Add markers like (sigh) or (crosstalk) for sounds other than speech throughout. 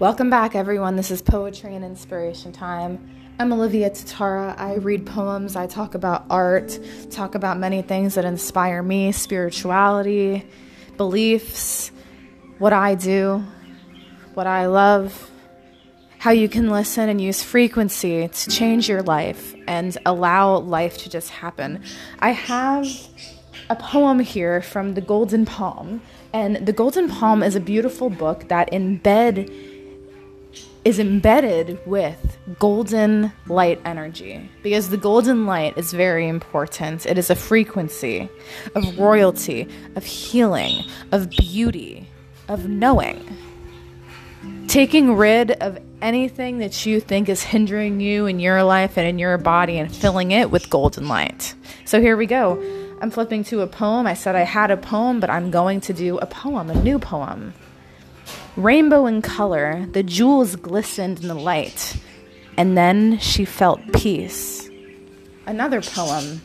Welcome back, everyone. This is Poetry and Inspiration Time. I'm Olivia Tatara. I read poems, I talk about art, talk about many things that inspire me spirituality, beliefs, what I do, what I love, how you can listen and use frequency to change your life and allow life to just happen. I have a poem here from The Golden Palm, and The Golden Palm is a beautiful book that embed is embedded with golden light energy because the golden light is very important. It is a frequency of royalty, of healing, of beauty, of knowing. Taking rid of anything that you think is hindering you in your life and in your body and filling it with golden light. So here we go. I'm flipping to a poem. I said I had a poem, but I'm going to do a poem, a new poem. Rainbow in color, the jewels glistened in the light, and then she felt peace. Another poem.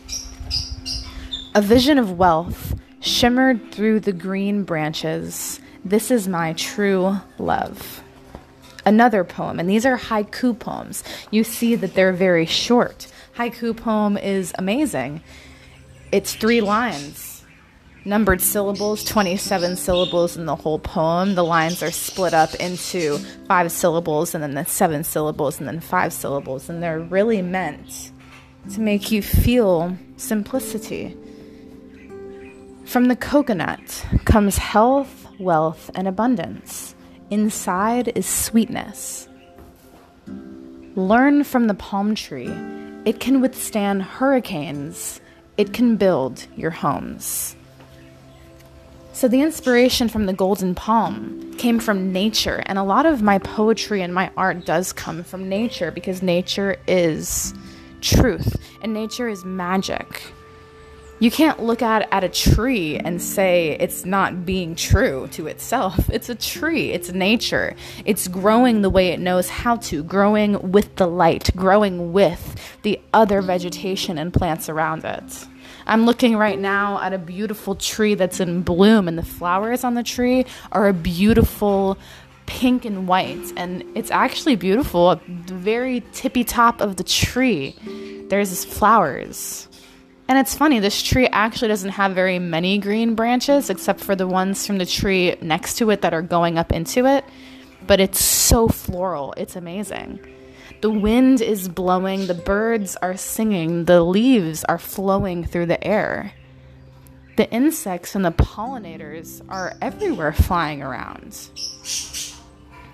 A vision of wealth shimmered through the green branches. This is my true love. Another poem, and these are haiku poems. You see that they're very short. Haiku poem is amazing. It's three lines numbered syllables, 27 syllables in the whole poem. The lines are split up into five syllables and then the seven syllables and then five syllables. And they're really meant to make you feel simplicity. From the coconut comes health, wealth, and abundance. Inside is sweetness. Learn from the palm tree. It can withstand hurricanes. It can build your homes. So, the inspiration from the Golden Palm came from nature, and a lot of my poetry and my art does come from nature because nature is truth and nature is magic. You can't look at, at a tree and say it's not being true to itself. It's a tree, it's nature. It's growing the way it knows how to, growing with the light, growing with the other vegetation and plants around it. I'm looking right now at a beautiful tree that's in bloom, and the flowers on the tree are a beautiful pink and white. And it's actually beautiful. At the very tippy top of the tree, there's flowers. And it's funny, this tree actually doesn't have very many green branches except for the ones from the tree next to it that are going up into it. But it's so floral, it's amazing. The wind is blowing, the birds are singing, the leaves are flowing through the air. The insects and the pollinators are everywhere flying around.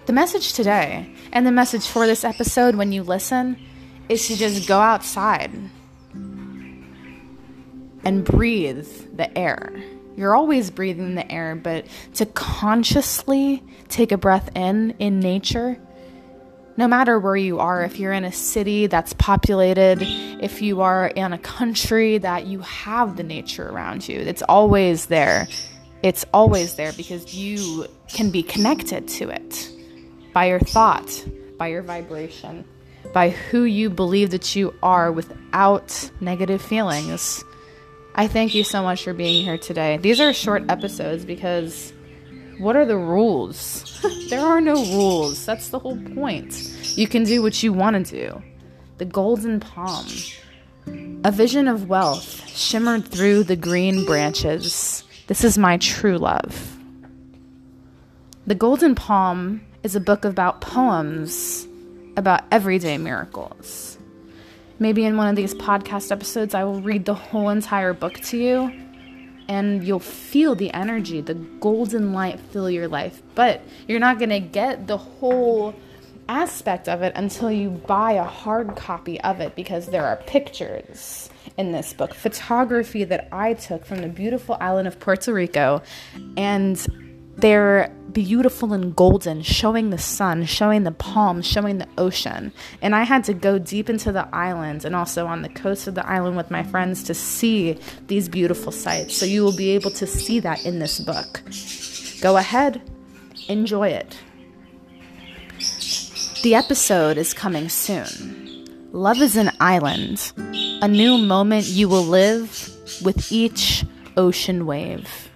The message today, and the message for this episode when you listen, is to just go outside and breathe the air. You're always breathing the air, but to consciously take a breath in in nature no matter where you are, if you're in a city that's populated, if you are in a country that you have the nature around you, it's always there. It's always there because you can be connected to it by your thought, by your vibration, by who you believe that you are without negative feelings. I thank you so much for being here today. These are short episodes because what are the rules? (laughs) there are no rules. That's the whole point. You can do what you want to do. The golden palm. A vision of wealth shimmered through the green branches. This is my true love. The Golden Palm is a book about poems about everyday miracles. Maybe in one of these podcast episodes, I will read the whole entire book to you and you'll feel the energy, the golden light fill your life. But you're not going to get the whole aspect of it until you buy a hard copy of it because there are pictures in this book, photography that I took from the beautiful island of Puerto Rico, and they're beautiful and golden, showing the sun, showing the palms, showing the ocean. And I had to go deep into the island and also on the coast of the island with my friends to see these beautiful sights. So you will be able to see that in this book. Go ahead, enjoy it. The episode is coming soon. Love is an island, a new moment you will live with each ocean wave.